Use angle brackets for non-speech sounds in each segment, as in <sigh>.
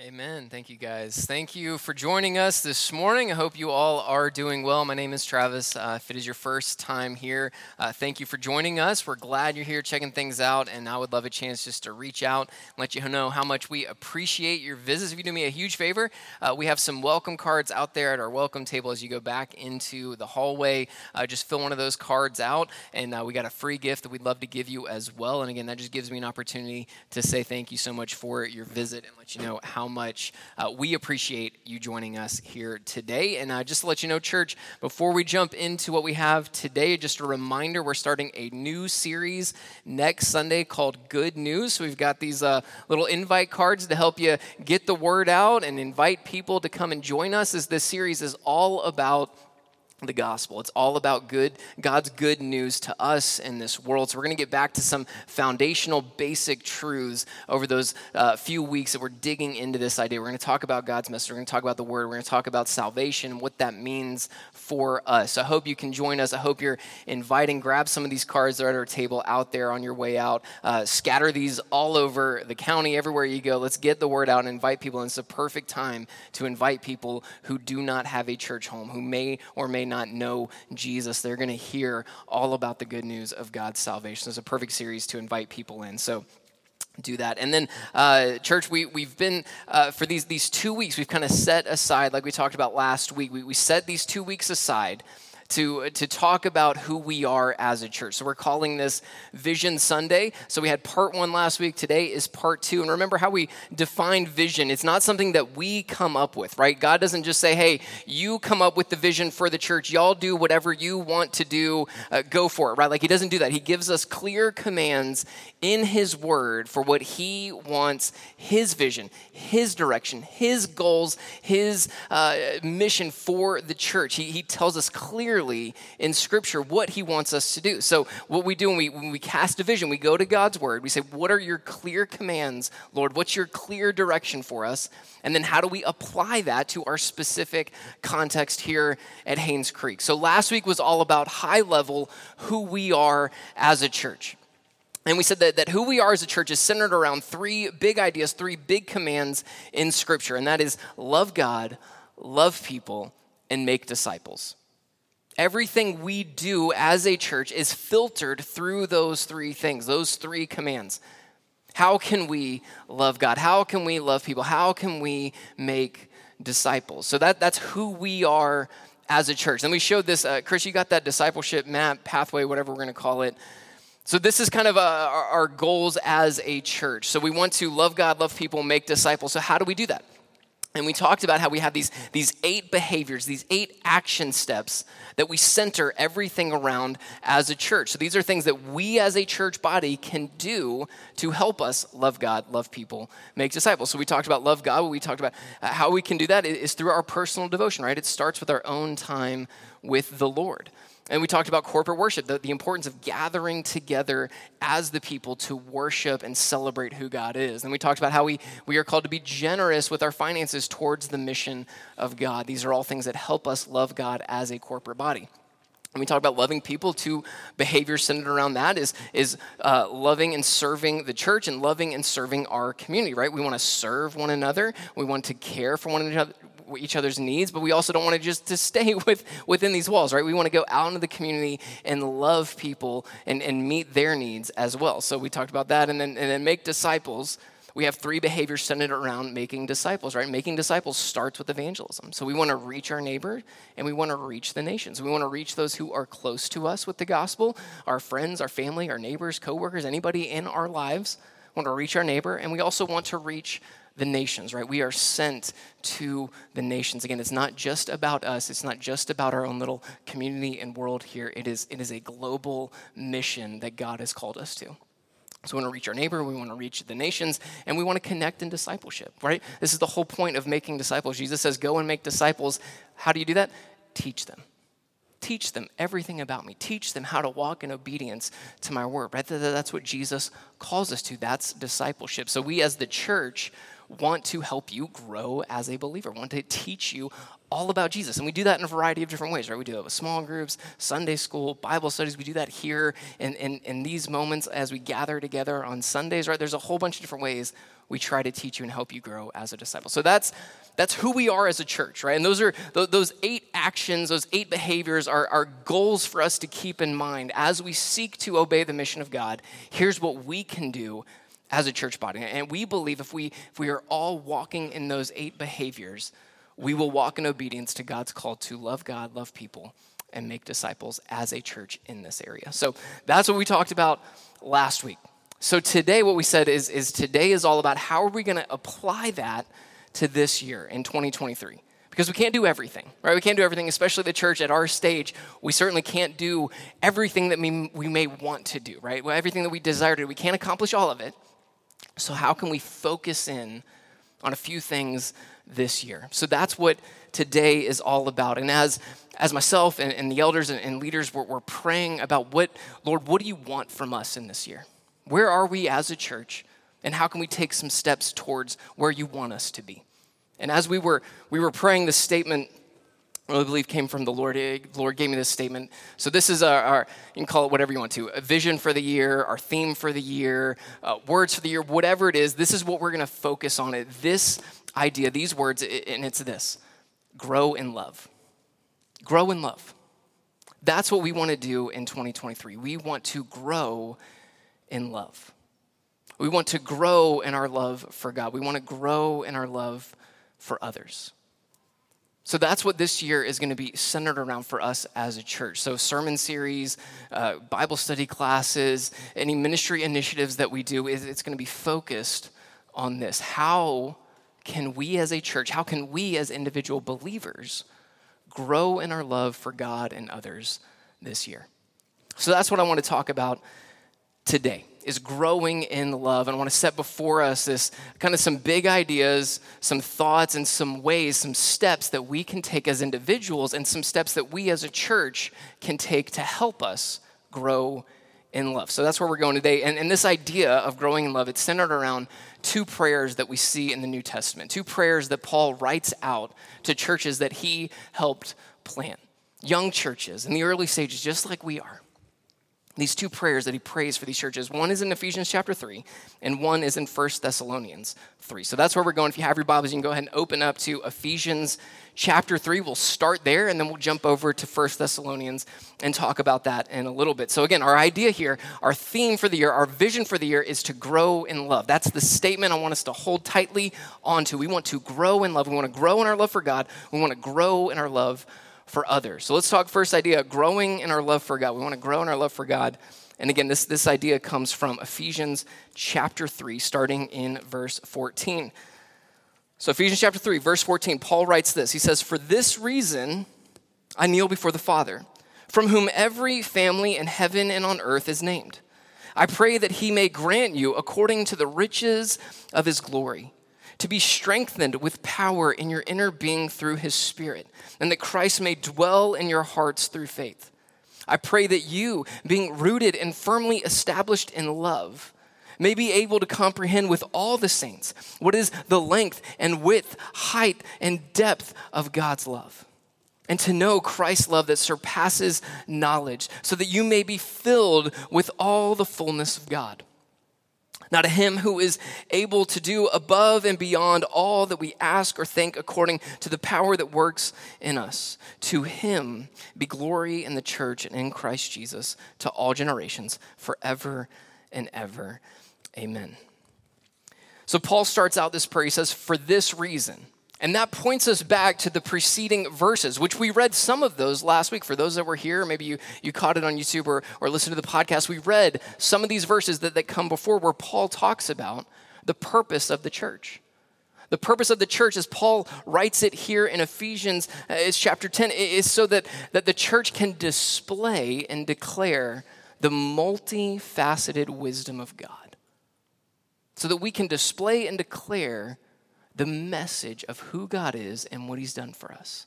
Amen. Thank you, guys. Thank you for joining us this morning. I hope you all are doing well. My name is Travis. Uh, if it is your first time here, uh, thank you for joining us. We're glad you're here checking things out, and I would love a chance just to reach out and let you know how much we appreciate your visits. If you do me a huge favor, uh, we have some welcome cards out there at our welcome table as you go back into the hallway. Uh, just fill one of those cards out, and uh, we got a free gift that we'd love to give you as well. And again, that just gives me an opportunity to say thank you so much for your visit and let you know how how much uh, we appreciate you joining us here today. And uh, just to let you know, church, before we jump into what we have today, just a reminder we're starting a new series next Sunday called Good News. So we've got these uh, little invite cards to help you get the word out and invite people to come and join us as this series is all about the gospel. It's all about good, God's good news to us in this world. So we're going to get back to some foundational, basic truths over those uh, few weeks that we're digging into this idea. We're going to talk about God's message. We're going to talk about the Word. We're going to talk about salvation, and what that means for us. I hope you can join us. I hope you're inviting. Grab some of these cards that are at our table out there on your way out. Uh, scatter these all over the county, everywhere you go. Let's get the word out and invite people. And it's a perfect time to invite people who do not have a church home, who may or may not not know Jesus, they're going to hear all about the good news of God's salvation. It's a perfect series to invite people in. So, do that and then uh, church we, we've been uh, for these, these two weeks we've kind of set aside like we talked about last week we, we set these two weeks aside to, to talk about who we are as a church. So we're calling this Vision Sunday. So we had part one last week. Today is part two. And remember how we define vision. It's not something that we come up with, right? God doesn't just say, hey, you come up with the vision for the church. Y'all do whatever you want to do. Uh, go for it, right? Like he doesn't do that. He gives us clear commands in his word for what he wants, his vision, his direction, his goals, his uh, mission for the church. He, he tells us clearly clearly in Scripture what He wants us to do. So, what we do when we, when we cast a vision, we go to God's Word. We say, What are your clear commands, Lord? What's your clear direction for us? And then, how do we apply that to our specific context here at Haynes Creek? So, last week was all about high level who we are as a church. And we said that, that who we are as a church is centered around three big ideas, three big commands in Scripture, and that is love God, love people, and make disciples. Everything we do as a church is filtered through those three things, those three commands. How can we love God? How can we love people? How can we make disciples? So that, that's who we are as a church. And we showed this, uh, Chris, you got that discipleship map, pathway, whatever we're going to call it. So, this is kind of uh, our, our goals as a church. So, we want to love God, love people, make disciples. So, how do we do that? And we talked about how we have these, these eight behaviors, these eight action steps that we center everything around as a church. So these are things that we as a church body can do to help us love God, love people, make disciples. So we talked about love God. We talked about uh, how we can do that is through our personal devotion, right? It starts with our own time with the Lord. And we talked about corporate worship, the, the, importance of gathering together as the people to worship and celebrate who God is. And we talked about how we, we are called to be generous with our finances towards the mission of God. These are all things that help us love God as a corporate body. And we talk about loving people, two behaviors centered around that is, is uh, loving and serving the church and loving and serving our community, right? We want to serve one another. We want to care for one another, each other's needs, but we also don't want to just to stay <laughs> with, within these walls, right? We want to go out into the community and love people and, and meet their needs as well. So we talked about that. And then, and then make disciples. We have three behaviors centered around making disciples, right? Making disciples starts with evangelism. So we want to reach our neighbor and we want to reach the nations. We want to reach those who are close to us with the gospel, our friends, our family, our neighbors, coworkers, anybody in our lives. We want to reach our neighbor and we also want to reach the nations, right? We are sent to the nations. Again, it's not just about us, it's not just about our own little community and world here. It is, it is a global mission that God has called us to. So we want to reach our neighbor, we want to reach the nations, and we want to connect in discipleship, right? This is the whole point of making disciples. Jesus says, Go and make disciples. How do you do that? Teach them. Teach them everything about me. Teach them how to walk in obedience to my word, right? That's what Jesus calls us to. That's discipleship. So we as the church want to help you grow as a believer, want to teach you all about Jesus. And we do that in a variety of different ways, right? We do that with small groups, Sunday school, Bible studies. We do that here in, in, in these moments as we gather together on Sundays, right? There's a whole bunch of different ways we try to teach you and help you grow as a disciple. So that's that's who we are as a church, right? And those are those eight actions, those eight behaviors are, are goals for us to keep in mind as we seek to obey the mission of God. Here's what we can do as a church body. And we believe if we if we are all walking in those eight behaviors, we will walk in obedience to God's call to love God, love people, and make disciples as a church in this area. So that's what we talked about last week. So today, what we said is, is today is all about how are we going to apply that to this year in 2023 because we can't do everything, right? We can't do everything, especially the church at our stage. We certainly can't do everything that we, we may want to do, right? Well, everything that we desire to do. We can't accomplish all of it. So, how can we focus in on a few things this year? So, that's what today is all about. And as, as myself and, and the elders and, and leaders, we're, we're praying about what, Lord, what do you want from us in this year? Where are we as a church? And how can we take some steps towards where you want us to be? And as we were, we were praying this statement, I believe came from the Lord. The Lord gave me this statement. So this is our, our, you can call it whatever you want to, a vision for the year, our theme for the year, uh, words for the year, whatever it is. This is what we're going to focus on. It. This idea, these words, and it's this: grow in love. Grow in love. That's what we want to do in 2023. We want to grow in love. We want to grow in our love for God. We want to grow in our love for others. So that's what this year is going to be centered around for us as a church. So, sermon series, uh, Bible study classes, any ministry initiatives that we do, it's going to be focused on this. How can we as a church, how can we as individual believers grow in our love for God and others this year? So, that's what I want to talk about today is growing in love. And I want to set before us this kind of some big ideas, some thoughts, and some ways, some steps that we can take as individuals, and some steps that we as a church can take to help us grow in love. So that's where we're going today. And, and this idea of growing in love, it's centered around two prayers that we see in the New Testament, two prayers that Paul writes out to churches that he helped plant. Young churches in the early stages, just like we are these two prayers that he prays for these churches. One is in Ephesians chapter 3, and one is in 1 Thessalonians 3. So that's where we're going. If you have your Bibles, you can go ahead and open up to Ephesians chapter 3. We'll start there, and then we'll jump over to 1 Thessalonians and talk about that in a little bit. So, again, our idea here, our theme for the year, our vision for the year is to grow in love. That's the statement I want us to hold tightly onto. We want to grow in love. We want to grow in our love for God. We want to grow in our love for others. So let's talk first idea growing in our love for God. We want to grow in our love for God. And again, this, this idea comes from Ephesians chapter 3, starting in verse 14. So, Ephesians chapter 3, verse 14, Paul writes this He says, For this reason I kneel before the Father, from whom every family in heaven and on earth is named. I pray that he may grant you, according to the riches of his glory, to be strengthened with power in your inner being through his Spirit, and that Christ may dwell in your hearts through faith. I pray that you, being rooted and firmly established in love, may be able to comprehend with all the saints what is the length and width, height, and depth of God's love. And to know Christ's love that surpasses knowledge, so that you may be filled with all the fullness of God. Now, to him who is able to do above and beyond all that we ask or think according to the power that works in us, to him be glory in the church and in Christ Jesus to all generations, forever and ever. Amen. So, Paul starts out this prayer. He says, For this reason, and that points us back to the preceding verses, which we read some of those last week. For those that were here, maybe you, you caught it on YouTube or, or listened to the podcast, we read some of these verses that, that come before where Paul talks about the purpose of the church. The purpose of the church, as Paul writes it here in Ephesians, uh, is chapter 10, is so that, that the church can display and declare the multifaceted wisdom of God. So that we can display and declare the message of who God is and what He's done for us.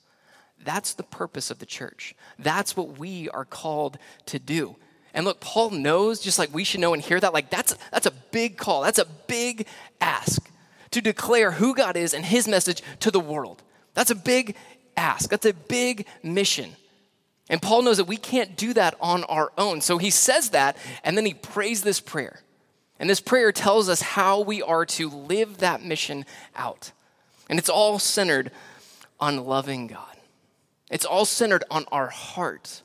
That's the purpose of the church. That's what we are called to do. And look, Paul knows, just like we should know and hear that, like that's, that's a big call. That's a big ask to declare who God is and his message to the world. That's a big ask. That's a big mission. And Paul knows that we can't do that on our own. So he says that, and then he prays this prayer. And this prayer tells us how we are to live that mission out. And it's all centered on loving God. It's all centered on our heart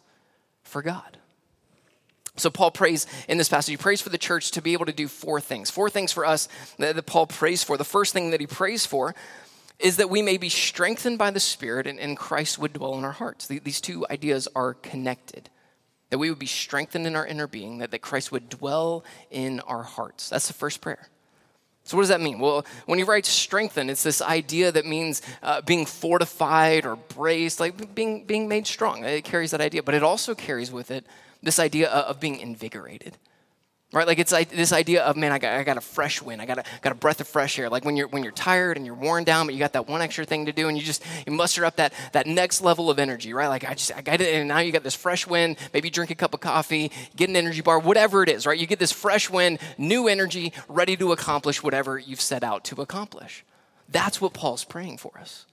for God. So, Paul prays in this passage, he prays for the church to be able to do four things. Four things for us that, that Paul prays for. The first thing that he prays for is that we may be strengthened by the Spirit and, and Christ would dwell in our hearts. These two ideas are connected. That we would be strengthened in our inner being, that, that Christ would dwell in our hearts. That's the first prayer. So, what does that mean? Well, when he writes strengthen, it's this idea that means uh, being fortified or braced, like being, being made strong. It carries that idea, but it also carries with it this idea of being invigorated right? Like it's like this idea of man i got, I got a fresh wind. I got a, got a breath of fresh air. Like when you're when you're tired and you're worn down but you got that one extra thing to do and you just you muster up that that next level of energy right? Like i just i got it and now you got this fresh wind. Maybe drink a cup of coffee get an energy bar whatever it is right? You get this fresh wind new energy ready to accomplish whatever you've set out to accomplish. That's what paul's praying for us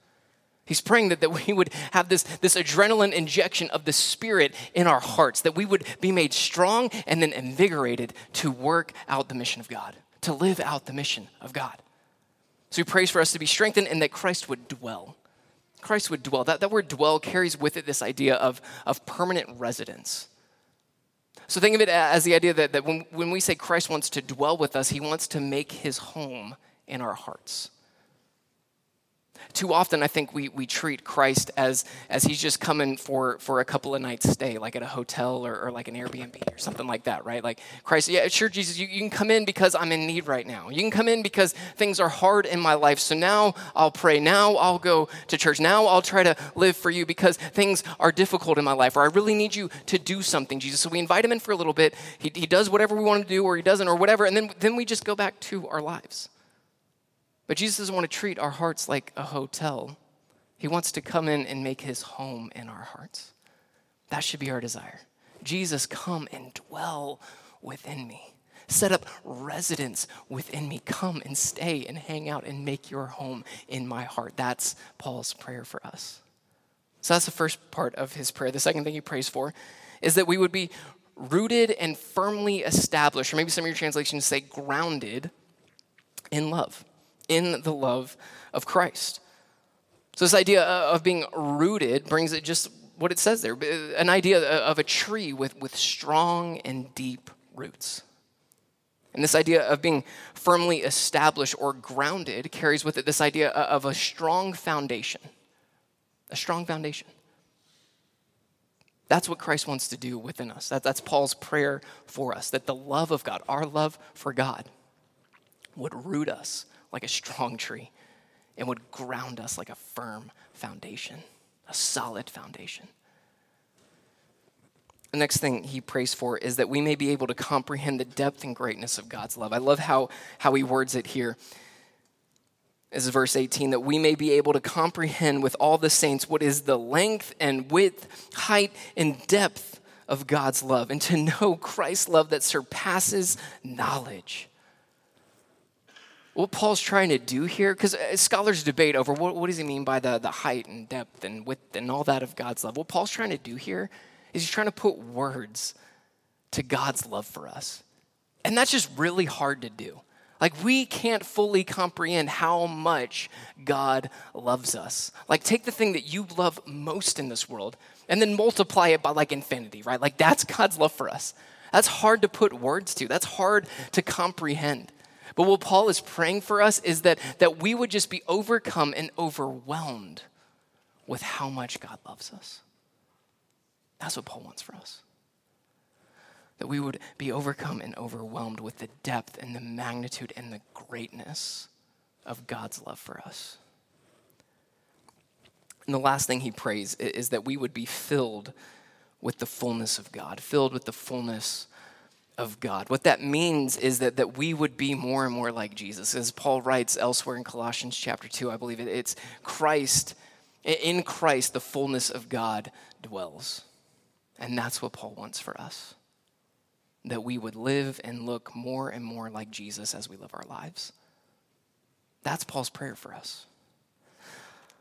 He's praying that, that we would have this, this adrenaline injection of the Spirit in our hearts, that we would be made strong and then invigorated to work out the mission of God, to live out the mission of God. So he prays for us to be strengthened and that Christ would dwell. Christ would dwell. That, that word dwell carries with it this idea of, of permanent residence. So think of it as the idea that, that when, when we say Christ wants to dwell with us, he wants to make his home in our hearts too often I think we, we treat Christ as, as he's just coming for, for a couple of nights stay, like at a hotel or, or like an Airbnb or something like that, right? Like Christ, yeah, sure, Jesus, you, you can come in because I'm in need right now. You can come in because things are hard in my life. So now I'll pray. Now I'll go to church. Now I'll try to live for you because things are difficult in my life or I really need you to do something, Jesus. So we invite him in for a little bit. He, he does whatever we want to do or he doesn't or whatever. And then, then we just go back to our lives. But Jesus doesn't want to treat our hearts like a hotel. He wants to come in and make his home in our hearts. That should be our desire. Jesus, come and dwell within me. Set up residence within me. Come and stay and hang out and make your home in my heart. That's Paul's prayer for us. So that's the first part of his prayer. The second thing he prays for is that we would be rooted and firmly established, or maybe some of your translations say grounded in love in the love of Christ. So, this idea of being rooted brings it just what it says there an idea of a tree with, with strong and deep roots. And this idea of being firmly established or grounded carries with it this idea of a strong foundation. A strong foundation. That's what Christ wants to do within us. That, that's Paul's prayer for us that the love of God, our love for God, would root us like a strong tree and would ground us like a firm foundation, a solid foundation. The next thing he prays for is that we may be able to comprehend the depth and greatness of God's love. I love how, how he words it here. This is verse 18 that we may be able to comprehend with all the saints what is the length and width, height, and depth of God's love, and to know <laughs> Christ's love that surpasses knowledge what Paul's trying to do here, because uh, scholars debate over what, what does he mean by the, the height and depth and width and all that of God's love. What Paul's trying to do here is he's trying to put words to God's love for us. And that's just really hard to do. Like, we can't fully comprehend how much God loves us. Like, take the thing that you love most in this world and then multiply it by like infinity, right? Like, that's God's love for us. That's hard to put words to, that's hard to comprehend. But what Paul is praying for us is that, that we would just be overcome and overwhelmed with how much God loves us. That's what Paul wants for us. That we would be overcome and overwhelmed with the depth and the magnitude and the greatness of God's love for us. And the last thing he prays is that we would be filled with the fullness of God, filled with the fullness of God. What that means is that, that we would be more and more like Jesus. As Paul writes elsewhere in Colossians chapter 2, I believe it, it's Christ, in Christ, the fullness of God dwells. And that's what Paul wants for us. That we would live and look more and more like Jesus as we live our lives. That's Paul's prayer for us.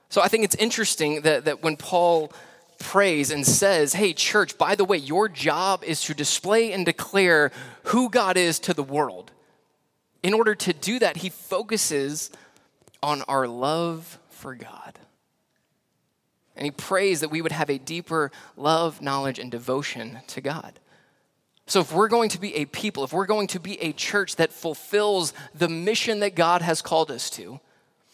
So I think it's interesting that, that when Paul prays and says, Hey, church, by the way, your job is to display and declare who God is to the world. in order to do that, he focuses on our love for God. And he prays that we would have a deeper love, knowledge, and devotion to God. So, if we're going to be a people, if we're going to be a church that fulfills the mission that God has called us to,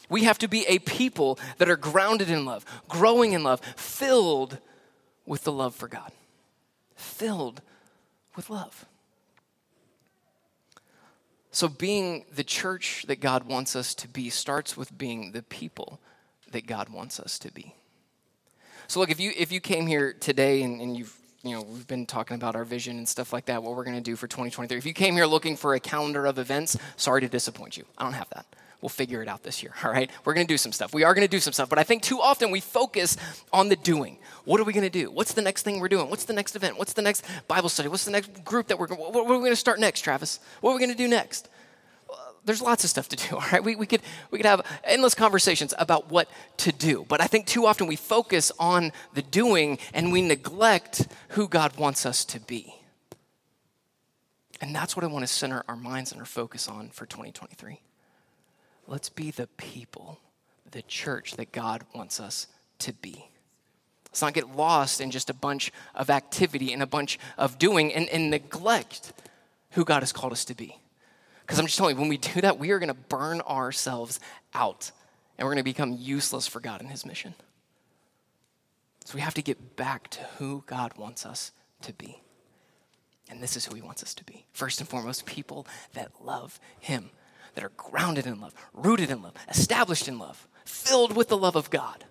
we have to be a people that are grounded in love, growing in love, filled with the love for God. Filled with love. So, being the church that God wants us to be starts with being the people that God wants us to be. So, look, if you, if you came here today and, and you've you know, we've been talking about our vision and stuff like that, what we're going to do for 2023. If you came here looking for a calendar of events, sorry to disappoint you. I don't have that. We'll figure it out this year, all right? We're to do some stuff. We are to do some stuff, but I think too often we focus on the doing. What are we to do? What's the next thing we're doing? What's the next event? What's the next Bible study? What's the next group that we're going what are we to start next, Travis? What are we to do next? there's lots of stuff to do, <laughs> all right? We, we, could, we could have endless conversations about what to do. But I think too often we focus on the doing and we neglect who God wants us to be. And that's what I want to center our minds and our focus on for 2023. Let's be the people, the church that God wants us to be. Let's not get lost in just a bunch of activity and a bunch of doing and, and neglect who God has called us to be. Because I'm just telling you, when we do that, we are going to burn ourselves out and we're going to become useless for God and His mission. So we have to get back to who God wants us to be. And this is who He wants us to be. First and foremost, people that love Him, that are grounded in love, rooted in love, established in love, filled with the love of God,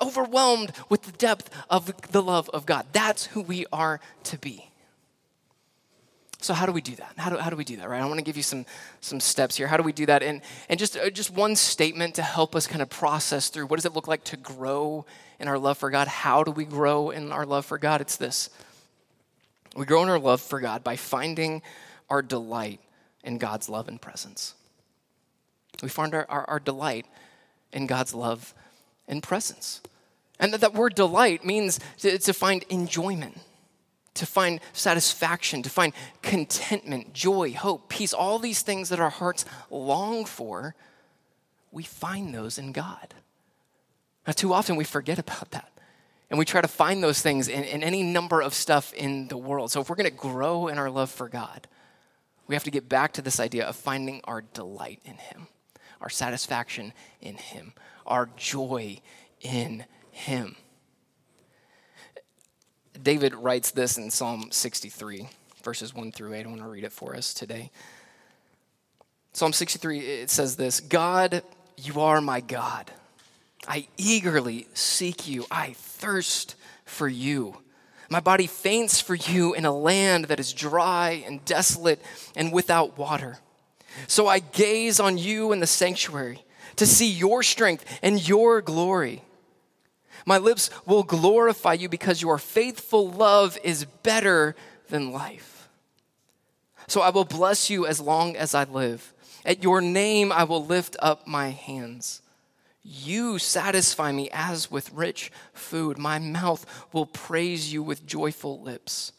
overwhelmed with the depth of the love of God. That's who we are to be. So how do we do that? How do, how do we do that, right? I want to give you some, some steps here. How do we do that? And, and just, uh, just one statement to help us kind of process through what does it look like to grow in our love for God? How do we grow in our love for God? It's this. We grow in our love for God by finding our delight in God's love and presence. We find our, our, our delight in God's love and presence. And that, that word delight means to, to find enjoyment to find satisfaction, to find contentment, joy, hope, peace, all these things that our hearts long for, we find those in God. Now, too often we forget about that. And we try to find those things in, in any number of stuff in the world. So, if we're going to grow in our love for God, we have to get back to this idea of finding our delight in Him, our satisfaction in Him, our joy in Him. David writes this in Psalm 63, verses 1 through 8. I want to read it for us today. Psalm 63, it says this God, you are my God. I eagerly seek you. I thirst for you. My body faints for you in a land that is dry and desolate and without water. So I gaze on you in the sanctuary to see your strength and your glory. My lips will glorify you because your faithful love is better than life. So I will bless you as long as I live. At your name I will lift up my hands. You satisfy me as with rich food. My mouth will praise you with joyful lips.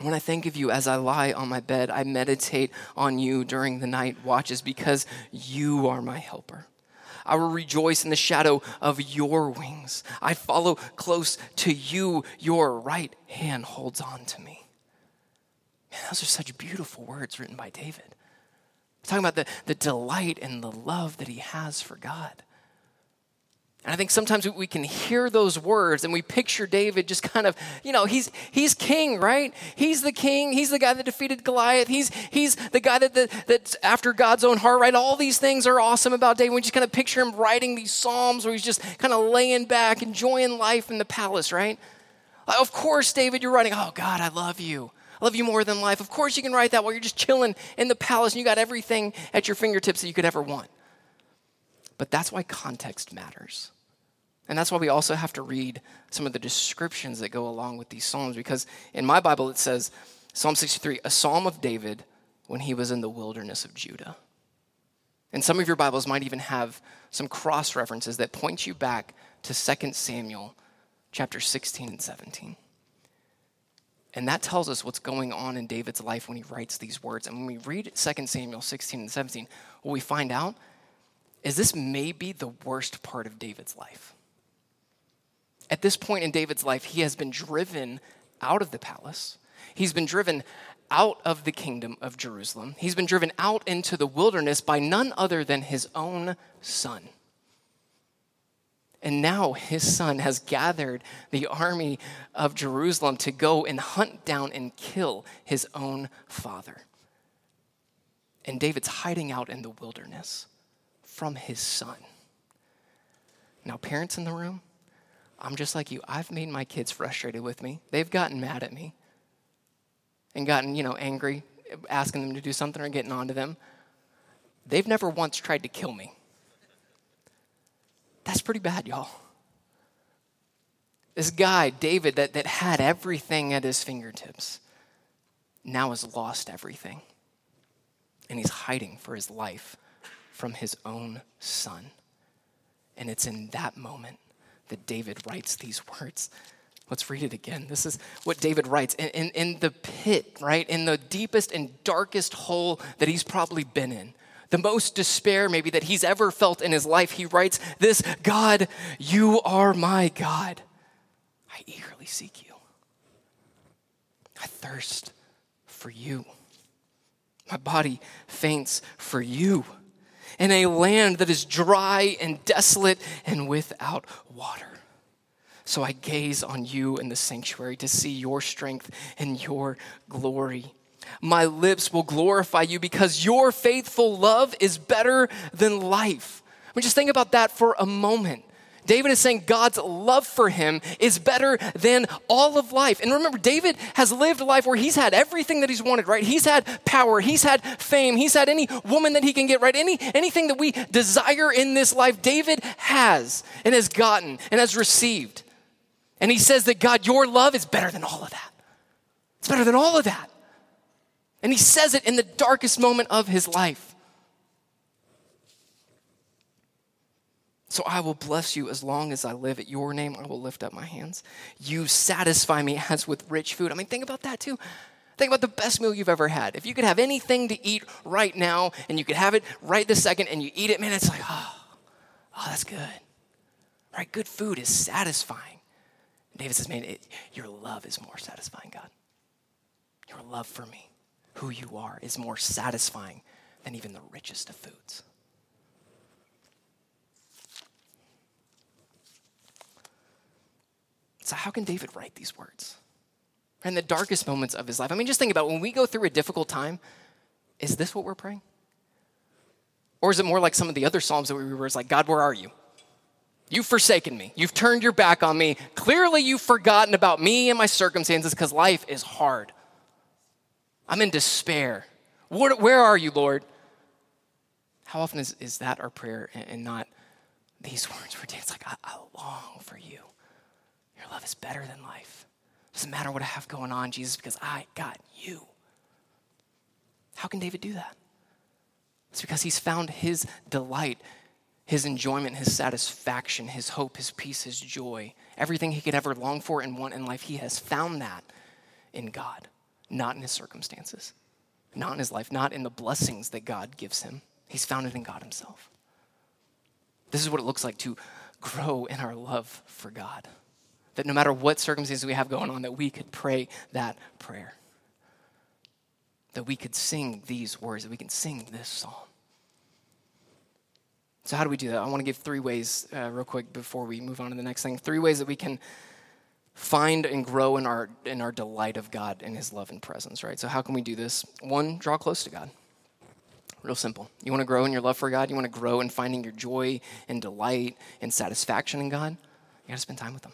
When I think of you as I lie on my bed, I meditate on you during the night watches because you are my helper. I will rejoice in the shadow of your wings. I follow close to you. Your right hand holds on to me. Man, those are such beautiful words written by David. Talking about the, the delight and the love that he has for God. And I think sometimes we can hear those words and we picture David just kind of, you know, he's, he's king, right? He's the king. He's the guy that defeated Goliath. He's, he's the guy that, that, that's after God's own heart, right? All these things are awesome about David. We just kind of picture him writing these psalms where he's just kind of laying back, enjoying life in the palace, right? Of course, David, you're writing, oh, God, I love you. I love you more than life. Of course, you can write that while you're just chilling in the palace and you got everything at your fingertips that you could ever want. But that's why context matters. And that's why we also have to read some of the descriptions that go along with these Psalms, because in my Bible it says, Psalm 63, a psalm of David when he was in the wilderness of Judah. And some of your Bibles might even have some cross references that point you back to 2 Samuel chapter 16 and 17. And that tells us what's going on in David's life when he writes these words. And when we read 2 Samuel 16 and 17, what we find out is this may be the worst part of David's life. At this point in David's life, he has been driven out of the palace. He's been driven out of the kingdom of Jerusalem. He's been driven out into the wilderness by none other than his own son. And now his son has gathered the army of Jerusalem to go and hunt down and kill his own father. And David's hiding out in the wilderness from his son. Now, parents in the room, I'm just like you. I've made my kids frustrated with me. They've gotten mad at me and gotten, you know, angry, asking them to do something or getting onto them. They've never once tried to kill me. That's pretty bad, y'all. This guy, David, that, that had everything at his fingertips, now has lost everything. And he's hiding for his life from his own son. And it's in that moment that David writes these words. Let's read it again. This is what David writes in, in, in, the pit, right? In the deepest and darkest hole that he's probably been in, the most despair maybe that he's ever felt in his life. He writes this God, you are my God. I eagerly seek you. I thirst for you. My body faints for you in a land that is dry and desolate and without water. So I gaze on you in the sanctuary to see your strength and your glory. My lips will glorify you because your faithful love is better than life. I mean, just think about that for a moment. David is saying God's love for him is better than all of life. And remember, David has lived a life where he's had everything that he's wanted, right? He's had power, he's had fame, he's had any woman that he can get, right? Any, anything that we desire in this life, David has and has gotten and has received. And he says that God, your love is better than all of that. It's better than all of that. And he says it in the darkest moment of his life. So I will bless you as long as I live. At your name, I will lift up my hands. You satisfy me as with rich food. I mean, think about that too. Think about the best meal you've ever had. If you could have anything to eat right now and you could have it right this second and you eat it, man, it's like, oh, oh that's good. Right? Good food is satisfying. David says, man, it, your love is more satisfying, God. Your love for me, who you are, is more satisfying than even the richest of foods. So, how can David write these words? In the darkest moments of his life. I mean, just think about it. when we go through a difficult time, is this what we're praying? Or is it more like some of the other Psalms that we read, like, God, where are you? You've forsaken me. You've turned your back on me. Clearly, you've forgotten about me and my circumstances because life is hard. I'm in despair. What, where are you, Lord? How often is, is that our prayer and, and not these <laughs> words where David's like, I, I long for you. Your love is better than life. Doesn't matter what I have going on, Jesus, because I got you. How can David do that? It's because he's found his delight, his enjoyment, his satisfaction, his hope, his peace, his joy, everything he could ever long for and want in life. He has found that in God, not in his circumstances, not in his life, not in the blessings that God gives him. He's found it in God himself. This is what it looks like to grow in our love for God that no matter what circumstances we have going on, that we could pray that prayer. That we could sing these words, that we can sing this song. So, how do we do that? I want to give three ways, uh, real quick, before we move on to the next thing. Three ways that we can find and grow in our in our delight of God and His love and presence. Right. So, how can we do this? One, draw close to God. Real simple. You want to grow in your love for God. You want to grow in finding your joy and delight and satisfaction in God. You got to spend time with Him.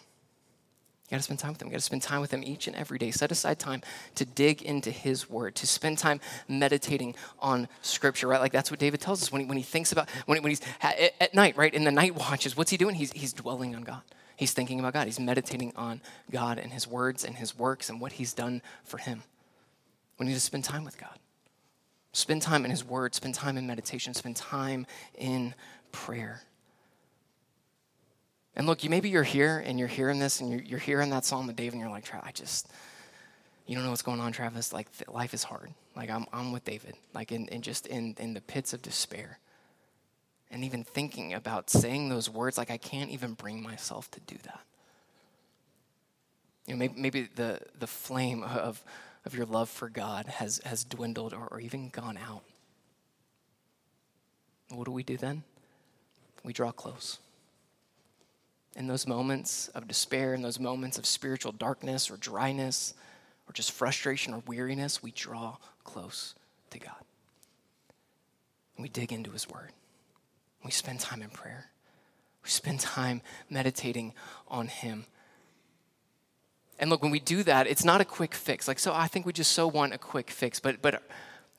You got to spend time with him. You got to spend time with him each and every day. Set aside time to dig into his word, to spend time meditating on scripture, right? Like that's what David tells us when he, when he thinks about, when, he, when he's at, at night, right? In the night watches, what's he doing? He's, he's dwelling on God. He's thinking about God. He's meditating on God and his words and his works and what he's done for him. We need to spend time with God. Spend time in his word, spend time in meditation, spend time in prayer. And look, you maybe you're here and you're hearing this and you're, you're hearing that Psalm of David and you're like, I just, You don't know what's going on, Travis. Like, life is hard. Like, I'm, I'm with David, like, in, in just in, in the pits of despair. And even thinking about saying those words, like, I can't even bring myself to do that. You know, maybe, maybe the, the flame of, of your love for God has, has dwindled or, or even gone out. What do we do then? We draw close. In those moments of despair, in those moments of spiritual darkness or dryness, or just frustration or weariness, we draw close to God. we dig into His Word. We spend time in prayer. We spend time meditating on Him. And look, when we do that, it's not a quick fix. Like, so I think we just so want a quick fix, but, but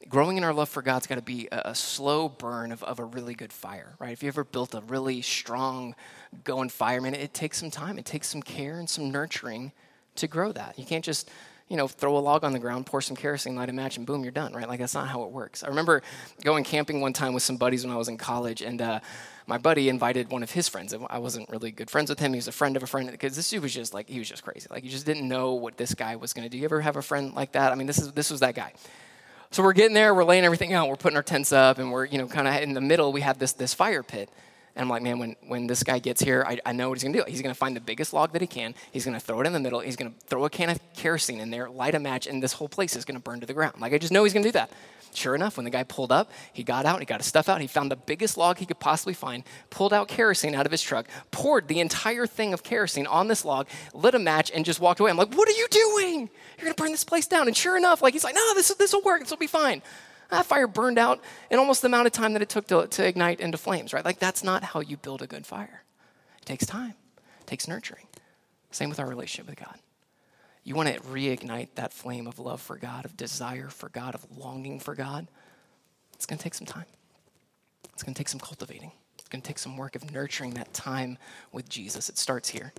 growing in our love for God's got to be a, a, slow burn of, of a really good fire, right? If you ever built a really strong going fire, man, it takes some time. It takes some care and some nurturing to grow that. You can't just you know, throw a log on the ground, pour some kerosene, light a match, and boom, you're done, right? Like that's not how it works. I remember going camping one time with some buddies when I was in college, and uh, my buddy invited one of his friends. I wasn't really good friends with him. He was a friend of a friend because this dude was just like he was just crazy. Like you just didn't know what this guy was going to do. You ever have a friend like that? I mean, this is this was that guy. So we're getting there, we're laying everything out, we're putting our tents up, and we're you know kind of in the middle. We have this this fire pit. And I'm like, man, when, when this guy gets here, I, I know what he's gonna do. He's gonna find the biggest log that he can. He's gonna throw it in the middle. He's gonna throw a can of kerosene in there, light a match, and this whole place is gonna burn to the ground. Like, I just know he's gonna do that. Sure enough, when the guy pulled up, he got out, he got his stuff out, he found the biggest log he could possibly find, pulled out kerosene out of his truck, poured the entire thing of kerosene on this log, lit a match, and just walked away. I'm like, what are you doing? You're gonna burn this place down. And sure enough, like he's like, no, this this will work, this will be fine. That fire burned out in almost the amount of time that it took to, to ignite into flames, right? Like, that's not how you build a good fire. It takes time, it takes nurturing. Same with our relationship with God. You want to reignite that flame of love for God, of desire for God, of longing for God. It's going to take some time. It's going to take some cultivating. It's going to take some work of nurturing that time with Jesus. It starts here.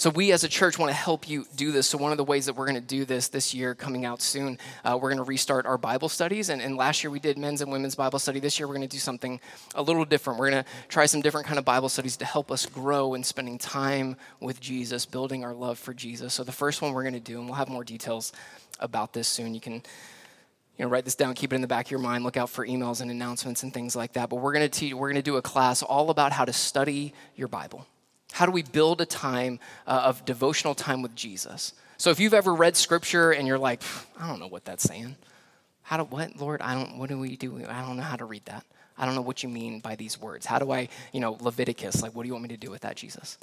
So, we as a church want to help you do this. So, one of the ways that we're going to do this this year, coming out soon, uh, we're going to restart our Bible studies. And, and, last year we did men's and women's Bible study. This year we're going to do something a little different. We're going to try some different kind of Bible studies to help us grow in spending time with Jesus, building our love for Jesus. So, the first one we're going to do, and we'll have more details about this soon. You can you know, write this down, keep it in the back of your mind, look out for emails and announcements and things like that. But we're going to teach, we're going to do a class all about how to study your Bible. How do we build a time uh, of devotional time with Jesus? So if you've ever read scripture and you're like, I don't know what that's saying. How do what, Lord? I don't what do we do? I don't know how to read that. I don't know what you mean by these words. How do I, you know, Leviticus, like what do you want me to do with that, Jesus?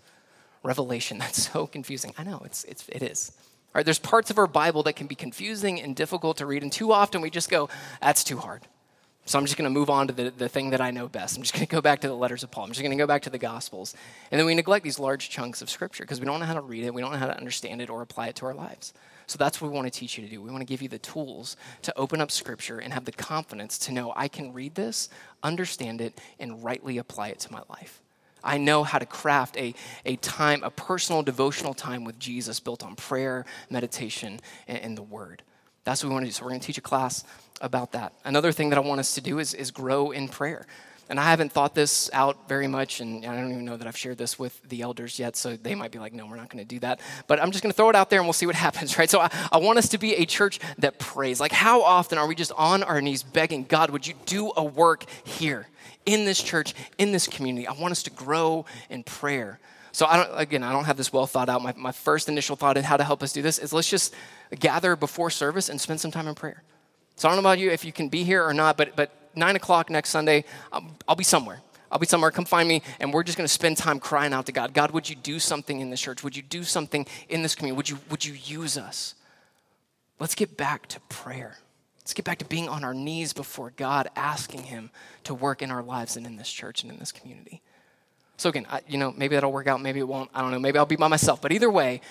Revelation, <laughs> that's so confusing. I know, it's it's it is. All right, there's parts of our Bible that can be confusing and difficult to read, and too often we just go, that's too hard. So I'm just going to move on to the, the thing that I know best. I'm just going to go back to the letters of Paul. I'm just going to go back to the Gospels. And then we neglect these large chunks of Scripture because we don't know how to read it, we don't know how to understand it or apply it to our lives. So that's what we want to teach you to do. We want to give you the tools to open up Scripture and have the confidence to know I can read this, understand it, and rightly apply it to my life. I know how to craft a, a time, a personal devotional time with Jesus built on prayer, meditation, and, and the Word. That's what we want to do. So we're going to teach a class about that. Another thing that I want us to do is, is grow in prayer. And I haven't thought this out very much, and I don't even know that I've shared this with the elders yet, so they might be like, no, we're not going to do that. But I'm just going to throw it out there and we'll see what <laughs> happens, right? So I, I want us to be a church that prays. Like, how often are we just on our knees begging, God, would you do a work here in this church, in this community? I want us to grow in prayer. So I don't, again, I don't have this well thought out. My, my first initial thought in how to help us do this is let's just gather before service and spend some time in prayer. So I don't know about you if you can be here or not, but, but 9 o'clock next Sunday, I'll, I'll be somewhere. I'll be somewhere, come find me, and we're just gonna spend time crying out to God. God, would you do something in this church? Would you do something in this community? Would you, would you use us? Let's get back to prayer. Let's get back to being on our knees before God, asking Him to work in our lives and in this church and in this community. So, again, I, you know, maybe that'll work out, maybe it won't. I don't know. Maybe I'll be by myself. But either way,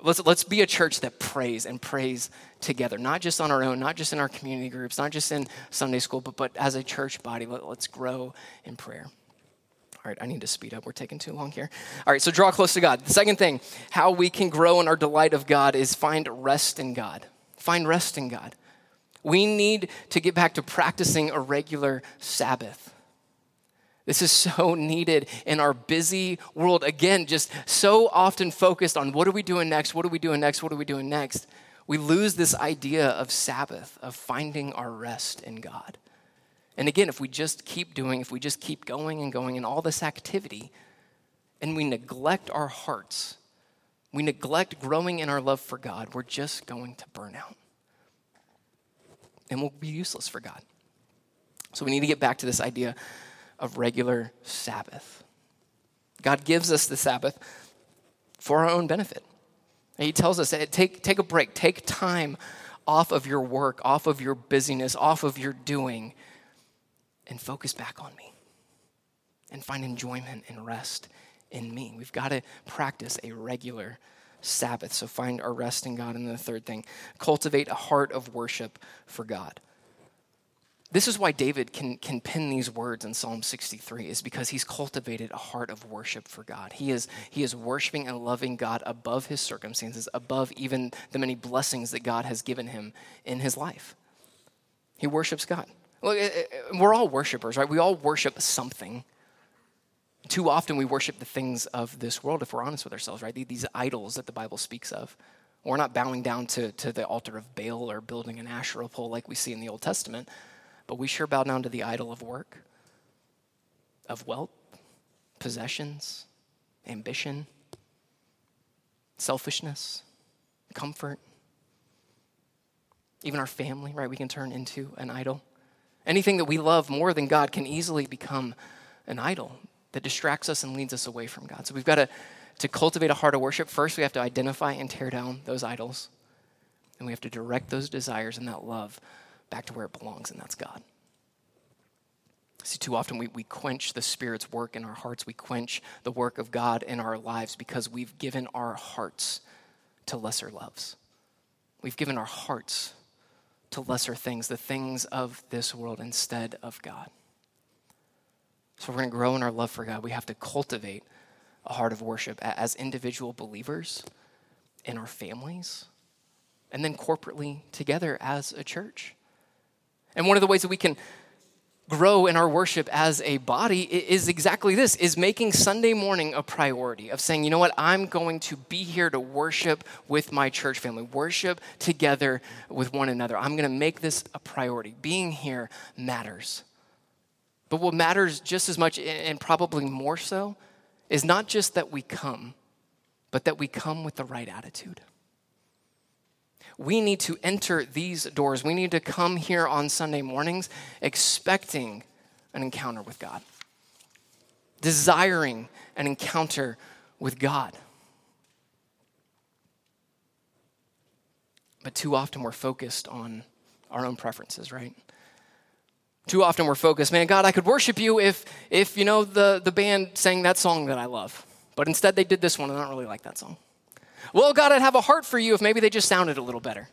let's, let's be a church that prays and prays together, not just on our own, not just in our community groups, not just in Sunday school, but, but as a church body, let, let's grow in prayer. All right, I need to speed up. We're taking too long here. All right, so draw close to God. The second thing, how we can grow in our delight of God is find rest in God. Find rest in God. We need to get back to practicing a regular Sabbath. This is so <laughs> needed in our busy world. Again, just so often focused on what are we doing next? What are we doing next? What are we doing next? we lose this idea of Sabbath, of finding our rest in God. And again, if we just keep doing, if we just keep going and going in all this activity, and we neglect our hearts, we neglect growing in our love for God, we're just going to burn out. And we'll be useless for God. So we need to get back to this idea of regular Sabbath. God gives us the Sabbath for our own benefit. And he tells us, take, take a break, take time off of your work, off of your busyness, off of your doing, and focus back on me and find enjoyment and rest in me. We've got to practice a regular Sabbath. So find our rest in God. And the third thing, cultivate a heart of worship for God. This is why David can, can pen these words in Psalm 63, is because he's cultivated a heart of worship for God. He is, he is worshiping and loving God above his circumstances, above even the many blessings that God has given him in his life. He worships God. Look, eh, eh, eh, we're all worshipers, right? We all worship something. Too often we worship the things of this world, if we're honest with ourselves, right? These idols that the Bible speaks of. We're not bowing down to, to the altar of Baal or building an Asherah pole like we see in the Old Testament but we sure bow down to the idol of work, of wealth, possessions, ambition, selfishness, comfort. Even our family, right? We can turn into an idol. Anything that we love more than God can easily become an idol that distracts us and leads us away from God. So we've got to, to cultivate a heart of worship. First, we have to identify and tear down those idols. And we have to direct those desires and that love back to where it belongs, and that's God. See, too often we, we quench the Spirit's work in our hearts. We quench the work of God in our lives because we've given our hearts to lesser loves. We've given our hearts to lesser things, the things of this world, instead of God. So, we're going to grow in our love for God. We have to cultivate a heart of worship as individual believers in our families, and then corporately together as a church. And one of the ways that we can grow in our worship as a body is exactly this is making sunday morning a priority of saying you know what? I'm going to be here to worship with my church family worship together with one another. I'm going to make this a priority. Being here matters. But what matters just as much and probably more so is not just that we come but that we come with the right attitude we need to enter these doors. We need to come here on Sunday mornings expecting an encounter with God, desiring an encounter with God. But too often we're focused on our own preferences, right? Too often we're focused, man, God, I could worship you if, if you know, the, the band sang that song that I love. But instead they did this one, and I don't really like that song. Well, God, I'd have a heart for you if maybe they just sounded a little better.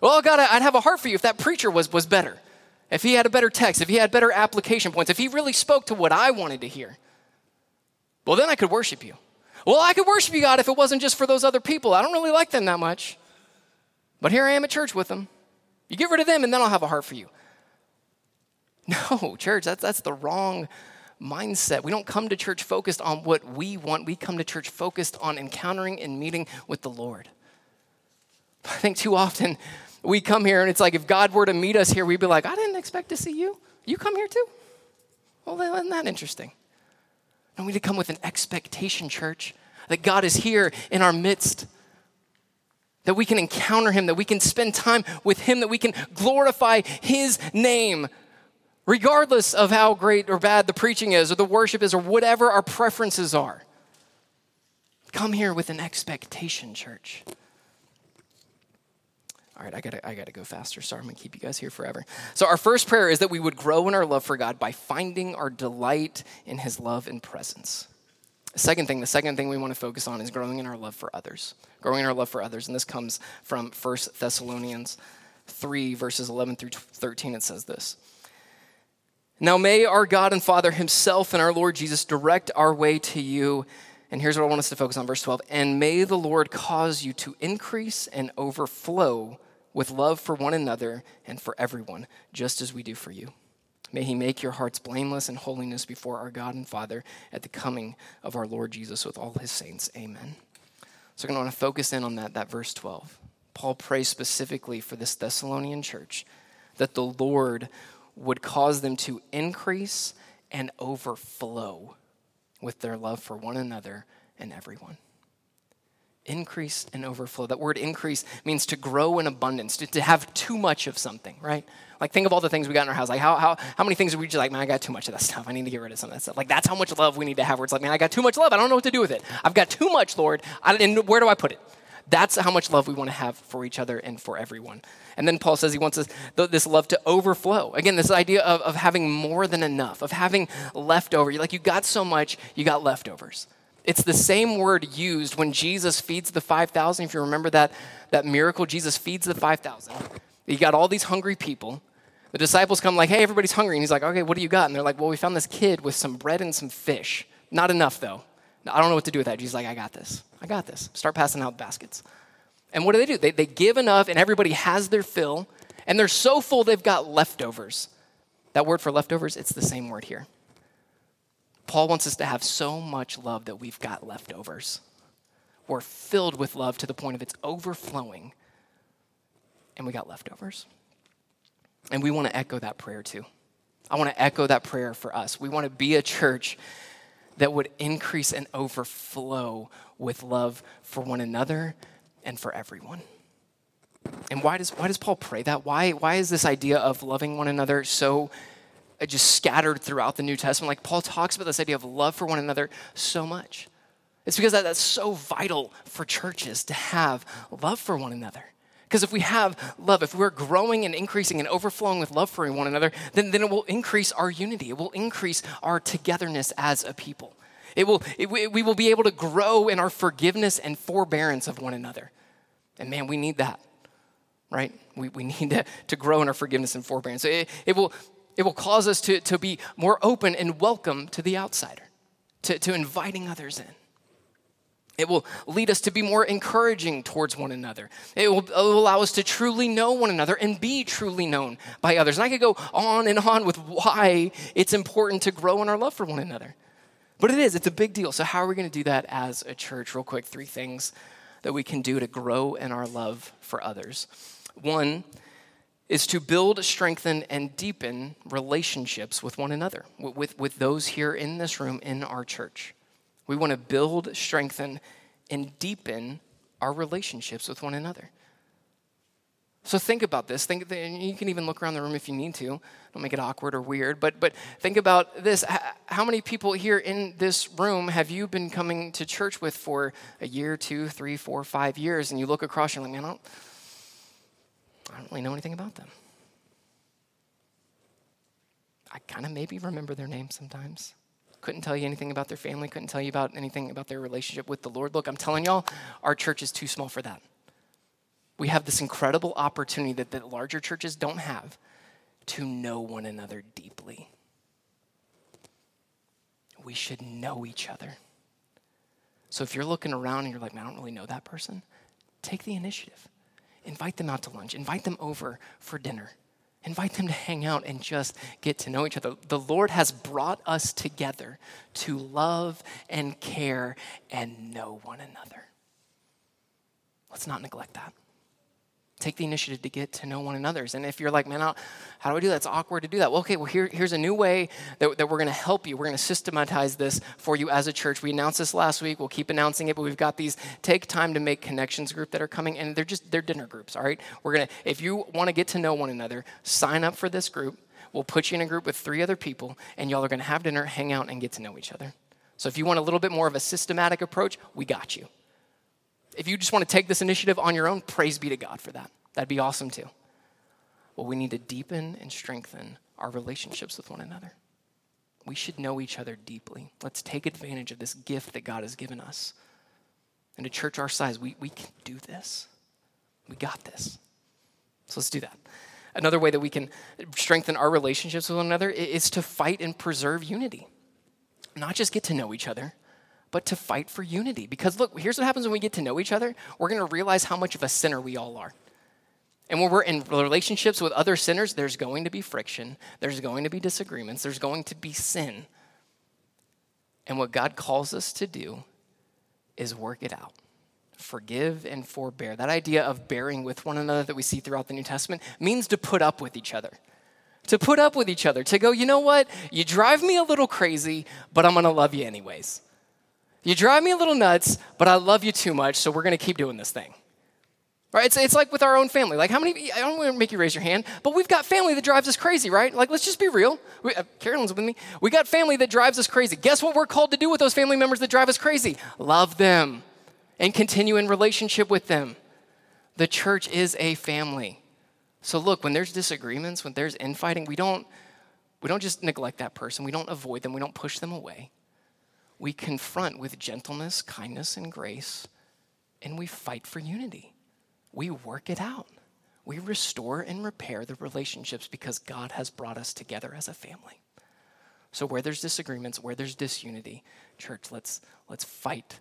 Well, God, I'd have a heart for you if that preacher was, was better, if he had a better text, if he had better application points, if he really spoke to what I wanted to hear. Well, then I could worship you. Well, I could worship you, God, if it wasn't just for those other people. I don't really like them that much. But here I am at church with them. You get rid of them, and then I'll have a heart for you. <laughs> No, church, that's, that's the wrong mindset. We don't come to church focused on what we want, we come to church focused on encountering and meeting with the Lord. <laughs> I think too often we come here and it's like if God were to meet us here, we'd be like, I didn't expect to see you. You come here too? Well, isn't that interesting? And we need to come with an expectation, church, that God is here in our midst that we can encounter him, that we can spend time with him, that we can glorify his name regardless of how great or bad the preaching is, or the worship is, or whatever our preferences are. Come here with an expectation, church. All right, I gotta, I gotta go faster. Sorry, I'm gonna keep you guys here forever. So, our first prayer is that we would grow in our love for God by finding our delight in His love and presence. Second thing, the second thing we want to focus on is growing in our love for others. Growing in our love for others. And this comes from 1 Thessalonians 3, verses 11 through 13. It says this now may our God and Father Himself and our Lord Jesus direct our way to you. And here's what I want us to focus on, verse 12. And may the Lord cause you to increase and overflow with love for one another and for everyone, just as we do for you. May He make your hearts blameless in holiness before our God and Father at the coming of our Lord Jesus with all His saints. Amen. So I'm going to want to focus in on that, that verse 12 Paul prays specifically for this Thessalonian church that the Lord would cause them to increase and overflow with their love for one another and everyone. Increase and overflow. That word increase means to grow in abundance, to, to have too much of something, right? Like, think of all the things we got in our house. Like, how, how, how many things are we just like, man, I got too much of that stuff. I need to get rid of some of that stuff. Like, that's how much love we need to have, where it's like, man, I got too much love. I don't know what to do with it. I've got too much, Lord. I, and where do I put it? That's how much love we want to have for each other and for everyone. And then Paul says he wants this love to overflow. Again, this idea of, of having more than enough, of having leftover. You're like, you got so much, you got leftovers. It's the same word used when Jesus feeds the 5,000. If you remember that, that miracle, Jesus feeds the 5,000. You got all these hungry people. The disciples come like, hey, everybody's hungry. And he's like, okay, what do you got? And they're like, well, we found this kid with some bread and some fish. Not enough, though. I don't know what to do with that. Jesus like, I got this. I got this. Start passing out baskets. And what do they do? They, they give enough, and everybody has their fill, and they're so full they've got leftovers. That word for leftovers, it's the same word here. Paul wants us to have so much love that we've got leftovers. We're filled with love to the point of it's overflowing, and we got leftovers. And we want to echo that prayer too. I want to echo that prayer for us. We want to be a church that would increase and overflow with love for one another and for everyone. And why does, why does Paul pray that? Why, why is this idea of loving one another so uh, just scattered throughout the New Testament? Like Paul talks about this idea of love for one another so much. It's because that, that's so vital for churches to have love for one another. Because if we have love, if we're growing and increasing and overflowing with love for one another, then, then it will increase our unity. It will increase our togetherness as a people. It will, it, we will be able to grow in our forgiveness and forbearance of one another. And man, we need that, right? We, we need to, to grow in our forgiveness and forbearance. It, it, will, it will cause us to, to be more open and welcome to the outsider, to, to inviting others in. It will lead us to be more encouraging towards one another. It will, it will, allow us to truly know one another and be truly known by others. And I could go on and on with why it's important to grow in our love for one another. But it is, it's a big deal. So, how are we going to do that as a church? Real quick, three things that we can do to grow in our love for others. One is to build, strengthen, and deepen relationships with one another, with, with those here in this room in our church. We want to build, strengthen, and deepen our relationships with one another. So think about this. Think you can even look around the room if you need to. Don't make it awkward or weird. But but think about this. How many people here in this room have you been coming to church with for a year, two, three, four, five years? And you look across, you're like, man, I don't, I don't really know anything about them. I kind of maybe remember their names sometimes couldn't tell you anything about their family, couldn't tell you about anything about their relationship with the Lord. Look, I'm telling y'all, our church is too small for that. We have this incredible opportunity that the larger churches don't have to know one another deeply. We should know each other. So if you're looking around and you're like, man, I don't really know that person, take the initiative. Invite them out to lunch, invite them over for dinner. Invite them to hang out and just get to know each other. The Lord has brought us together to love and care and know one another. Let's not neglect that. Take the initiative to get to know one another's. And if you're like, man, how do I do that? It's awkward to do that. Well, okay, well, here, here's a new way that, that we're going to help you. We're going to systematize this for you as a church. We announced this last week. We'll keep announcing it, but we've got these take time to make connections group that are coming, and they're just, they're dinner groups, all right? We're going to, if you want to get to know one another, sign up for this group. We'll put you in a group with three other people, and y'all are going to have dinner, hang out, and get to know each other. So if you want a little bit more of a systematic approach, we got you. If you just want to take this initiative on your own, praise be to God for that. That'd be awesome too. Well, we need to deepen and strengthen our relationships with one another. We should know each other deeply. Let's take advantage of this gift that God has given us. And a church our size, we, we can do this. We got this. So let's do that. Another way that we can strengthen our relationships with one another is to fight and preserve unity. Not just get to know each other, but to fight for unity. Because look, here's what happens when we get to know each other we're going to realize how much of a sinner we all are. And when we're in relationships with other sinners, there's going to be friction, there's going to be disagreements, there's going to be sin. And what God calls us to do is work it out. forgive and forbear. That idea of bearing with one another that we see throughout the New Testament means to put up with each other. To put up with each other, to go, you know what? You drive me a little crazy, but I'm gonna love you anyways. You drive me a little nuts, but I love you too much, so we're gonna keep doing this thing. Right? It's, it's like with our own family. Like, how many, I don't want to make you raise your hand, but we've got family that drives us crazy, right? Like, let's just be real. We, uh, Carolyn's with me. We got family that drives us crazy. Guess what we're called to do with those family members that drive us crazy? Love them and continue in relationship with them. The church is a family. So look, when there's disagreements, when there's infighting, we don't we don't just neglect that person. We don't avoid them. We don't push them away. We confront with gentleness, kindness, and grace, and we fight for unity. We work it out. We restore and repair the relationships because God has brought us together as a family. So where there's disagreements, where there's disunity, church, let's let's fight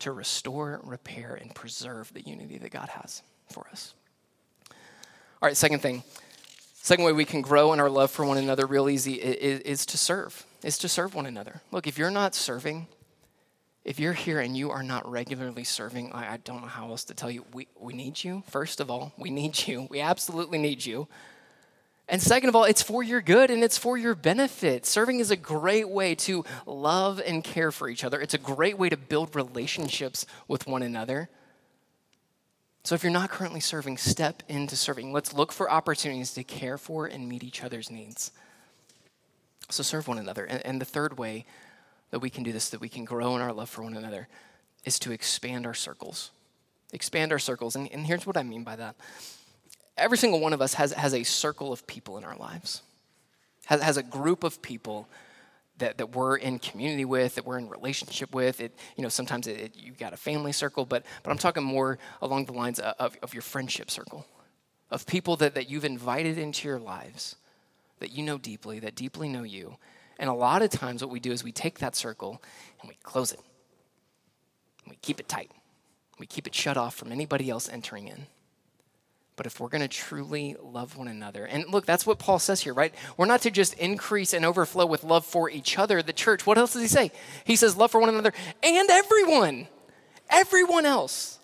to restore, repair, and preserve the unity that God has for us. All right, second thing. Second way we can grow in our love for one another real easy is, is to serve, is to serve one another. Look, if you're not serving, if you're here and you are not regularly serving, I, I don't know how else to tell you. We, we need you, first of all. We need you. We absolutely need you. And second of all, it's for your good and it's for your benefit. Serving is a great way to love and care for each other. It's a great way to build relationships with one another. So if you're not currently serving, step into serving. Let's look for opportunities to care for and meet each other's needs. So serve one another. And, and the third way that we can do this, that we can grow in our love for one another, is to expand our circles. Expand our circles. And, and here's what I mean by that every single one of us has, has a circle of people in our lives, has, has a group of people that, that we're in community with, that we're in relationship with. It, you know, sometimes it, it, you've got a family circle, but, but I'm talking more along the lines of, of your friendship circle, of people that, that you've invited into your lives, that you know deeply, that deeply know you. And a lot of times what we do is we take that circle and we close it. We keep it tight. We keep it shut off from anybody else entering in. But if we're going to truly love one another, and look, that's what Paul says here, right? We're not to just increase and overflow with love for each other, the church. What else does he say? He says love for one another and everyone, everyone else.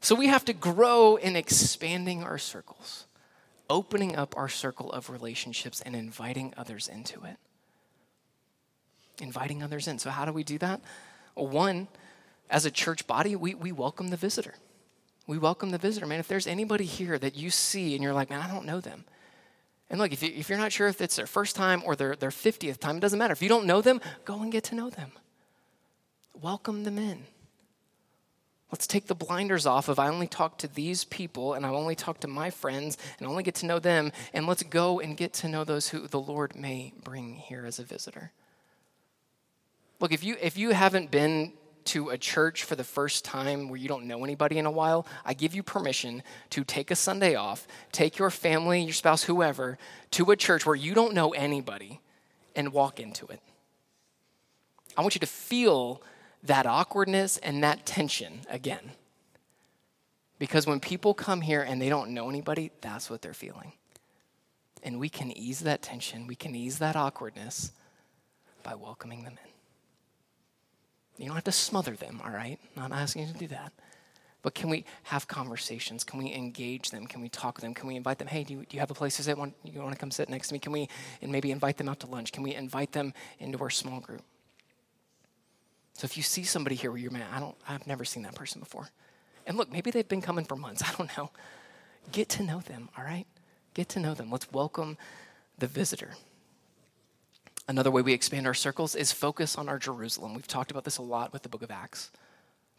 So we have to grow in expanding our circles, opening up our circle of relationships and inviting others into it. Inviting others in. So, how do we do that? One, as a church body, we, we welcome the visitor. We welcome the visitor, man. If there's anybody here that you see and you're like, man, I don't know them. And look, if, you, are not sure if it's their first time or their, their 50th time, it doesn't matter. If you don't know them, go and get to know them. Welcome them in. Let's take the blinders off of I only talk to these people and I only talk to my friends and only get to know them. And let's go and get to know those who the Lord may bring here as a visitor. Look, if you, if you haven't been to a church for the first time where you don't know anybody in a while, I give you permission to take a Sunday off, take your family, your spouse, whoever, to a church where you don't know anybody and walk into it. I want you to feel that awkwardness and that tension again. Because when people come here and they don't know anybody, that's what they're feeling. And we can ease that tension, we can ease that awkwardness by welcoming them in. You don't have to smother them, all right? Not asking you to do that. But can we have conversations? Can we engage them? Can we talk to them? Can we invite them? Hey, do you, do you have a place to sit? Want, you want to come sit next to me? Can we and maybe invite them out to lunch? Can we invite them into our small group? So if you see somebody here where you're man, I don't, I've never seen that person before. And look, maybe they've been coming for months. <laughs> I don't know. Get to know them, all right? Get to know them. Let's welcome the visitor. Another way we expand our circles is focus on our Jerusalem. We've talked about this a lot with the book of Acts.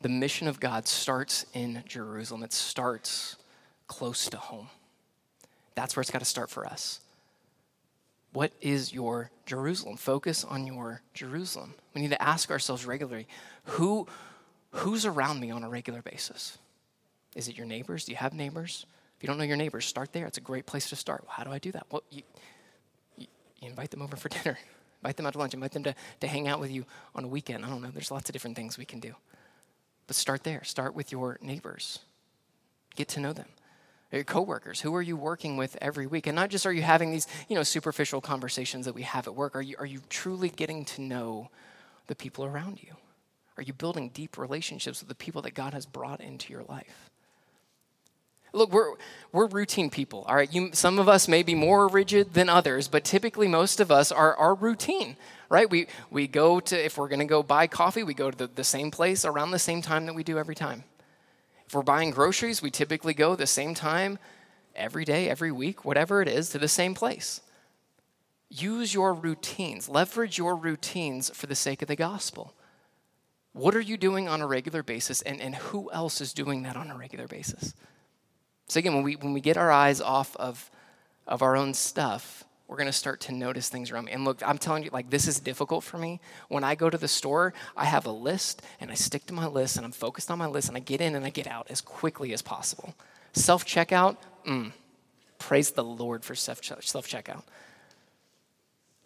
The mission of God starts in Jerusalem, it starts close to home. That's where it's got to start for us. What is your Jerusalem? Focus on your Jerusalem. We need to ask ourselves regularly who, who's around me on a regular basis? Is it your neighbors? Do you have neighbors? If you don't know your neighbors, start there. It's a great place to start. Well, how do I do that? Well, you, you, invite them over for <laughs> dinner. Invite them out to lunch. Invite them to, to hang out with you on a weekend. I don't know. There's lots of different things we can do. But start there. Start with your neighbors. Get to know them. Your coworkers. Who are you working with every week? And not just are you having these, you know, superficial conversations that we have at work. Are you, are you truly getting to know the people around you? Are you building deep relationships with the people that God has brought into your life? Look, we're, we're routine people, all right? You, some of us may be more rigid than others, but typically most of us are, are routine, right? We, we go to, if we're gonna go buy coffee, we go to the, the same place around the same time that we do every time. If we're buying groceries, we typically go the same time every day, every week, whatever it is, to the same place. Use your routines, leverage your routines for the sake of the gospel. What are you doing on a regular basis, and, and who else is doing that on a regular basis? So, again, when we, when we get our eyes off of, of our own stuff, we're going to start to notice things around me. And look, I'm telling you, like, this is difficult for me. When I go to the store, I have a list and I stick to my list and I'm focused on my list and I get in and I get out as quickly as possible. Self checkout, mm, praise the Lord for self checkout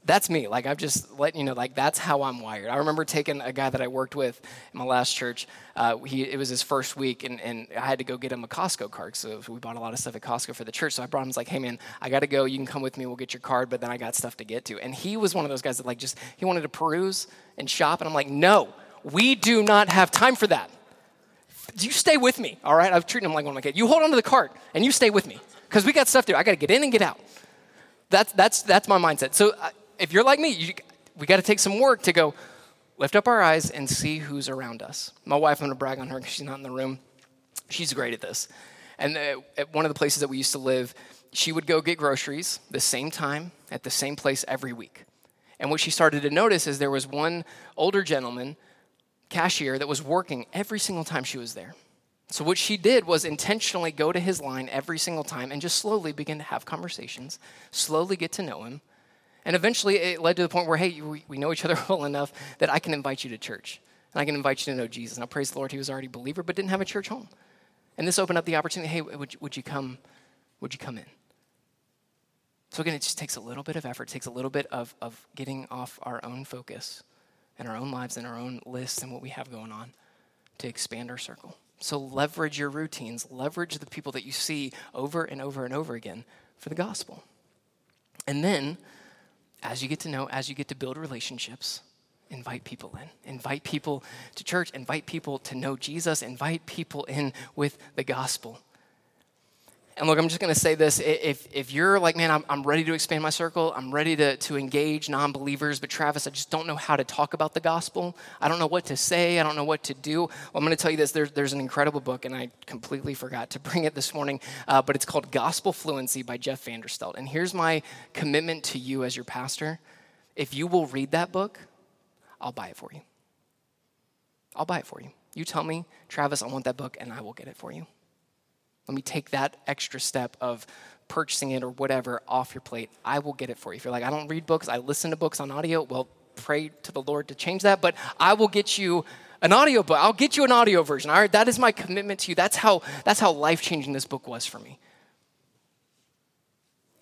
that's me. Like I've just let you know, like that's how I'm wired. I remember taking a guy that I worked with in my last church. Uh, he it was his first week, and, and I had to go get him a Costco card. So we bought a lot of stuff at Costco for the church. So I brought him. Like, hey man, I got to go. You can come with me. We'll get your card. But then I got stuff to get to. And he was one of those guys that like just he wanted to peruse and shop. And I'm like, no, we do not have time for that. Do you stay with me, all right? I've treated him like one of my kids. You hold on to the cart and you stay with me because we got stuff there. I got to get in and get out. That's that's that's my mindset. So. Uh, if you're like me, you, we got to take some work to go lift up our eyes and see who's around us. My wife, I'm going to brag on her because she's not in the room. She's great at this. And uh, at one of the places that we used to live, she would go get groceries the same time at the same place every week. And what she started to notice is there was one older gentleman, cashier, that was working every single time she was there. So, what she did was intentionally go to his line every single time and just slowly begin to have conversations, slowly get to know him, and eventually it led to the point where, hey, we, we know each other <laughs> well enough that I can invite you to church. And I can invite you to know Jesus. And I praise the Lord, he was already a believer, but didn't have a church home. And this opened up the opportunity, hey, would, would you come, would you come in? So again, it just takes a little bit of effort, it takes a little bit of, of getting off our own focus and our own lives and our own lists and what we have going on to expand our circle. So leverage your routines, leverage the people that you see over and over and over again for the gospel. And then as you get to know, as you get to build relationships, invite people in. Invite people to church, invite people to know Jesus, invite people in with the gospel. And look, I'm just going to say this. If, if you're like, man, I'm, I'm ready to expand my circle, I'm ready to, to engage non believers, but Travis, I just don't know how to talk about the gospel. I don't know what to say. I don't know what to do. Well, I'm going to tell you this there's, there's an incredible book, and I completely forgot to <laughs> bring it this morning, uh, but it's called Gospel Fluency by Jeff Vanderstelt. And here's my commitment to you as your pastor if you will read that book, I'll buy it for you. I'll buy it for you. You tell me, Travis, I want that book, and I will get it for you. Let me take that extra step of purchasing it or whatever off your plate. I will get it for you. If you're like, I don't read books, I listen to books on audio, well, pray to the Lord to change that, but I will get you an audio book. I'll get you an audio version. All right, that is my commitment to you. That's how that's how life-changing this book was for me.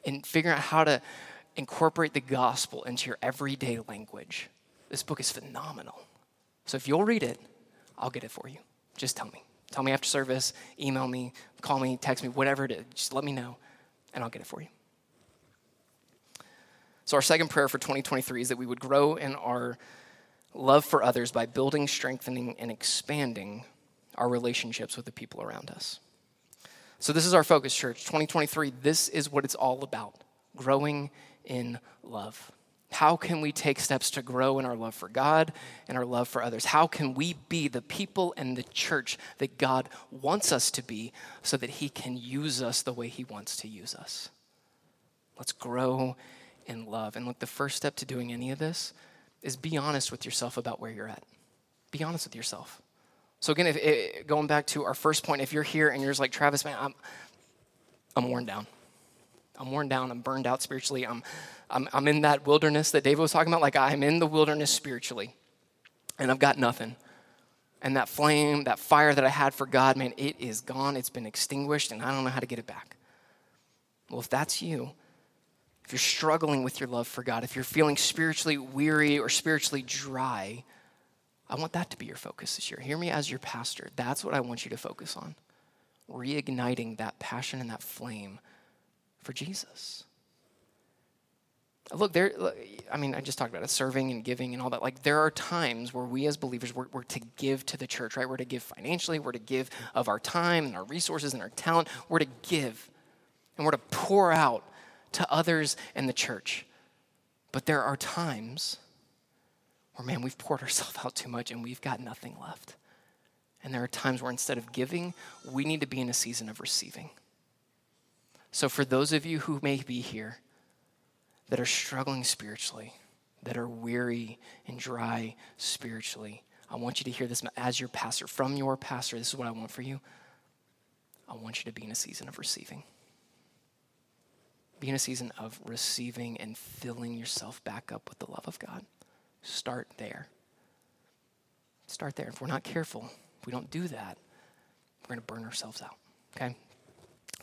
And figuring out how to incorporate the gospel into your everyday language. This book is phenomenal. So if you'll read it, I'll get it for you. Just tell me. Tell me after service, email me, call me, text me, whatever it is. Just let me know, and I'll get it for you. So, our second prayer for 2023 is that we would grow in our love for others by building, strengthening, and expanding our relationships with the people around us. So, this is our focus, church. 2023, this is what it's all about growing in love. How can we take steps to grow in our love for God and our love for others? How can we be the people and the church that God wants us to be so that He can use us the way He wants to use us? Let's grow in love. And look, the first step to doing any of this is be honest with yourself about where you're at. Be honest with yourself. So, again, if, if, going back to our first point, if you're here and you're just like, Travis, man, I'm, I'm worn down. I'm worn down. I'm burned out spiritually. I'm, I'm, I'm in that wilderness that David was talking about. Like, I'm in the wilderness spiritually, and I've got nothing. And that flame, that fire that I had for God, man, it is gone. It's been extinguished, and I don't know how to get it back. Well, if that's you, if you're struggling with your love for God, if you're feeling spiritually weary or spiritually dry, I want that to be your focus this year. Hear me as your pastor. That's what I want you to focus on. Reigniting that passion and that flame for Jesus. Look, there, I mean, I just talked about it, serving and giving and all that. Like, there are times where we as believers, we're, we're, to give to the church, right? We're to give financially, we're to give of our time and our resources and our talent. We're to give, and we're to pour out to others in the church. But there are times where, man, we've poured <laughs> ourselves out too much and we've got nothing left. And there are times where instead of giving, we need to be in a season of receiving. So, for those of you who may be here, that are struggling spiritually, that are weary and dry spiritually, I want you to hear this as your pastor, from your pastor. This is what I want for you. I want you to be in a season of receiving. Be in a season of receiving and filling yourself back up with the love of God. Start there. Start there. If we're not careful, if we don't do that, we're going to burn ourselves out. Okay?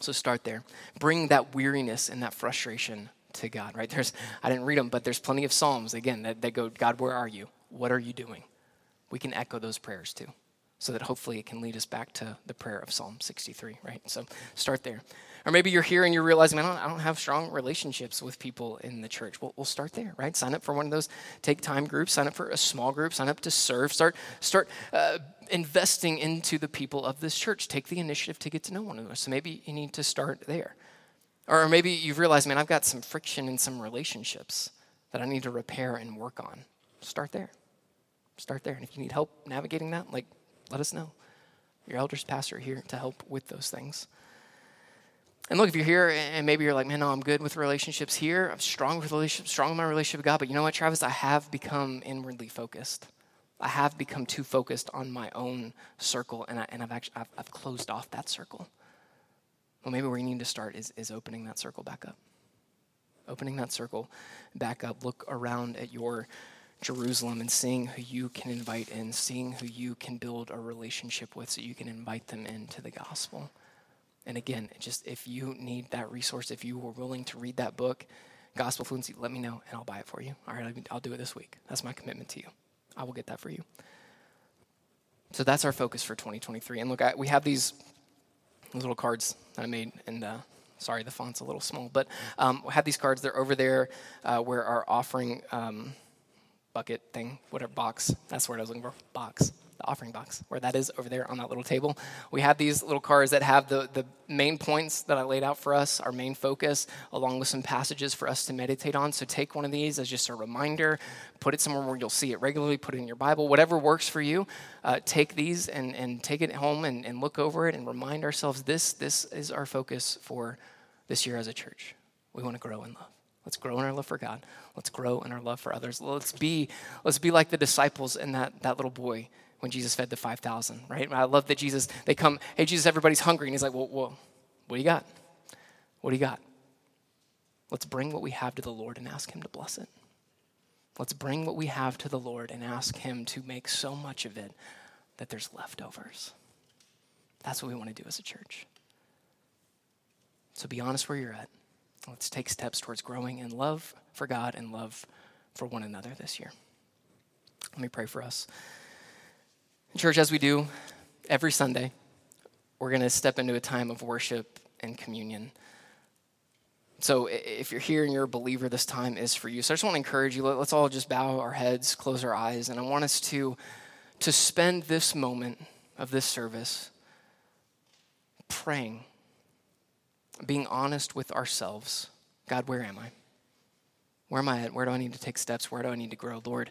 So start there. Bring that weariness and that frustration to God, right? There's, I didn't read them, but there's plenty of Psalms, again, that, that go, God, where are you? What are you doing? We can echo those prayers too, so that hopefully it can lead us back to the prayer of Psalm 63, right? So start there. Or maybe you're here and you're realizing, I don't, I don't have strong relationships with people in the church. Well, we'll start there, right? Sign up for one of those take time groups, sign up for a small group, sign up to serve, start, start uh, investing into the people of this church. Take the initiative to get to know one another. So maybe you need to start there. Or maybe you've realized, man, I've got some friction in some relationships that I need to repair and work on. Start there. Start there. And if you need help navigating that, like, let us know. Your elders, pastor, here to help with those things. And look, if you're here and maybe you're like, man, no, I'm good with relationships here. I'm strong with relationships, strong with my relationship with God. But you know what, Travis? I have become inwardly focused. I have become too focused on my own circle, and, I, and I've actually I've, I've closed off that circle. Well, maybe where you need to start is, is opening that circle back up. Opening that circle back up. Look around at your Jerusalem and seeing who you can invite in, seeing who you can build a relationship with so you can invite them into the gospel. And again, just if you need that resource, if you were willing to read that book, Gospel Fluency, let me know and I'll buy it for you. All right, I'll do it this week. That's my commitment to you. I will get that for you. So that's our focus for 2023. And look, I, we have these little cards that I made, and sorry, the font's a little small, but um, we have these cards. They're over there uh, where our offering um, bucket thing, whatever box, that's what I was looking for, box the offering box, where that is over there on that little table. We have these little cards that have the, the main points that I laid out for us, our main focus, along with some passages for us to meditate on. So take one of these as just a reminder, put it somewhere where you'll see it regularly, put it in your Bible, whatever works for you. Uh, take these and, and take it home and, and look over it and remind ourselves this, this is our focus for this year as a church. We want to grow in love. Let's grow in our love for God. Let's grow in our love for others. Let's be, let's be like the disciples and that, that little boy when Jesus fed the 5,000, right? I love that Jesus, they come, hey, Jesus, everybody's hungry. And he's like, well, well, what do you got? What do you got? Let's bring what we have to the Lord and ask Him to bless it. Let's bring what we have to the Lord and ask Him to make so much of it that there's leftovers. That's what we want to do as a church. So be honest where you're at. Let's take steps towards growing in love for God and love for one another this year. Let me pray for us. Church, as we do every Sunday, we're going to step into a time of worship and communion. So if you're here and you're a believer, this time is for you. So I just want to encourage you, let's all just bow our heads, close our eyes, and I want us to, to spend this moment of this service praying, being honest with ourselves. God, where am I? Where am I at? Where do I need to take steps? Where do I need to grow? Lord,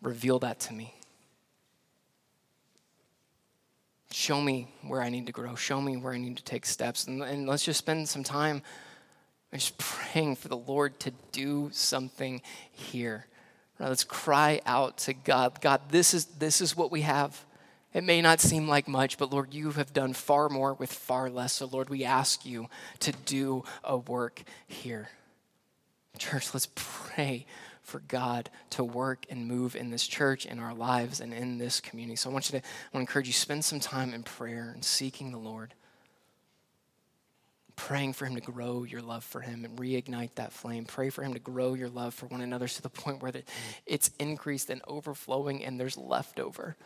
reveal that to me. show me where I need to grow, show me where I need to take steps. And, and let's just spend some time just <laughs> praying for the Lord to do something here. Right, let's cry out to God. God, this is, this is what we have. It may not seem like much, but Lord, you have done far more with far less. So, Lord, we ask you to do a work here. Church, let's pray for God to work and move in this church, in our lives, and in this community. So I want you to, I want to encourage you, spend some time in prayer and seeking the Lord. Praying for Him to grow your love for Him and reignite that flame. Pray for Him to grow your love for one another to the point where it's increased and overflowing and there's leftover.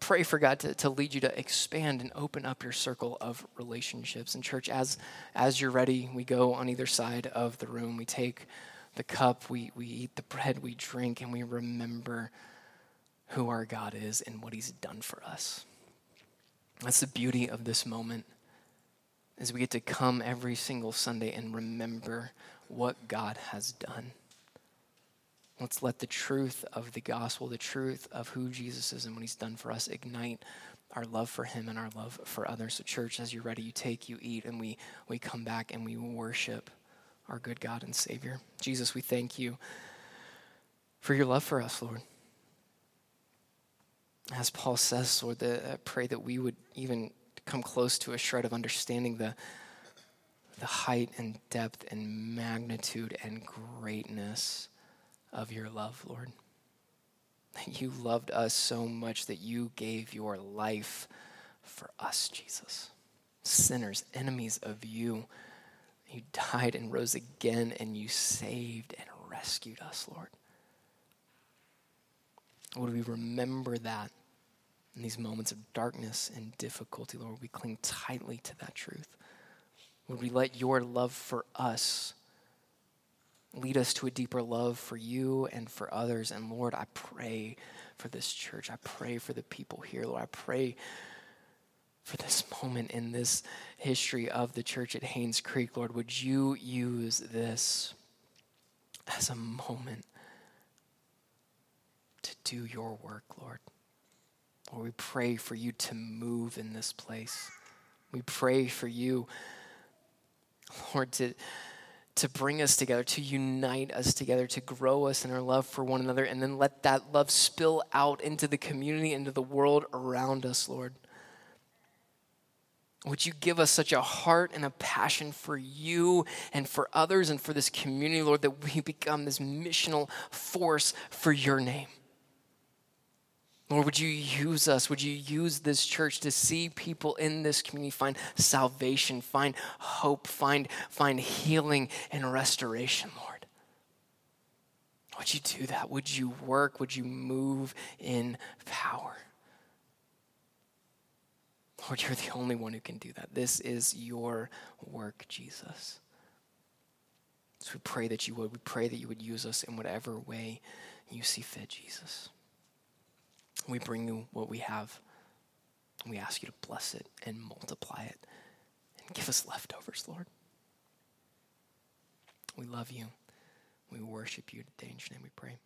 Pray for God to, to lead you to expand and open up your circle of relationships. And, church, as, as you're ready, we go on either side of the room. We take the cup, we, we eat the bread, we drink, and we remember who our God is and what he's done for us. That's the beauty of this moment is we get to come every single Sunday and remember what God has done. Let's let the truth of the gospel, the truth of who Jesus is and what he's done for us, ignite our love for him and our love for others. So, church, as you're ready, you take, you eat, and we, we come back and we worship our good God and Savior. Jesus, we thank you for your love for us, Lord. As Paul says, Lord, that I pray that we would even come close to a shred of understanding the, the height and depth and magnitude and greatness of your love, Lord. That you loved us so much that you gave your life for us, Jesus. Sinners, enemies of you. You died and rose again, and you saved and rescued us, Lord. Would we remember that in these moments of darkness and difficulty, Lord? We cling tightly to that truth. Would we let your love for us lead us to a deeper love for you and for others? And Lord, I pray for this church. I pray for the people here, Lord. I pray for this moment in this history of the church at Haynes Creek, Lord. Would you use this as a moment to do your work, Lord? Lord, we pray for you to move in this place. We pray for you, Lord, to, to bring us together, to unite us together, to grow us in our love for one another, and then let that love spill out into the community, into the world around us, Lord. Would you give us such a heart and a passion for you and for others and for this community, Lord, that we become this missional force for your name? Lord, would you use us? Would you use this church to see people in this community find salvation, find hope, find, find healing and restoration, Lord? Would you do that? Would you work? Would you move in power? Lord, you're the only one who can do that. This is your work, Jesus. So we pray that you would. We pray that you would use us in whatever way you see fit, Jesus. We bring you what we have. We ask you to bless it and multiply it and give us leftovers, Lord. We love you. We worship you today. In your name we pray.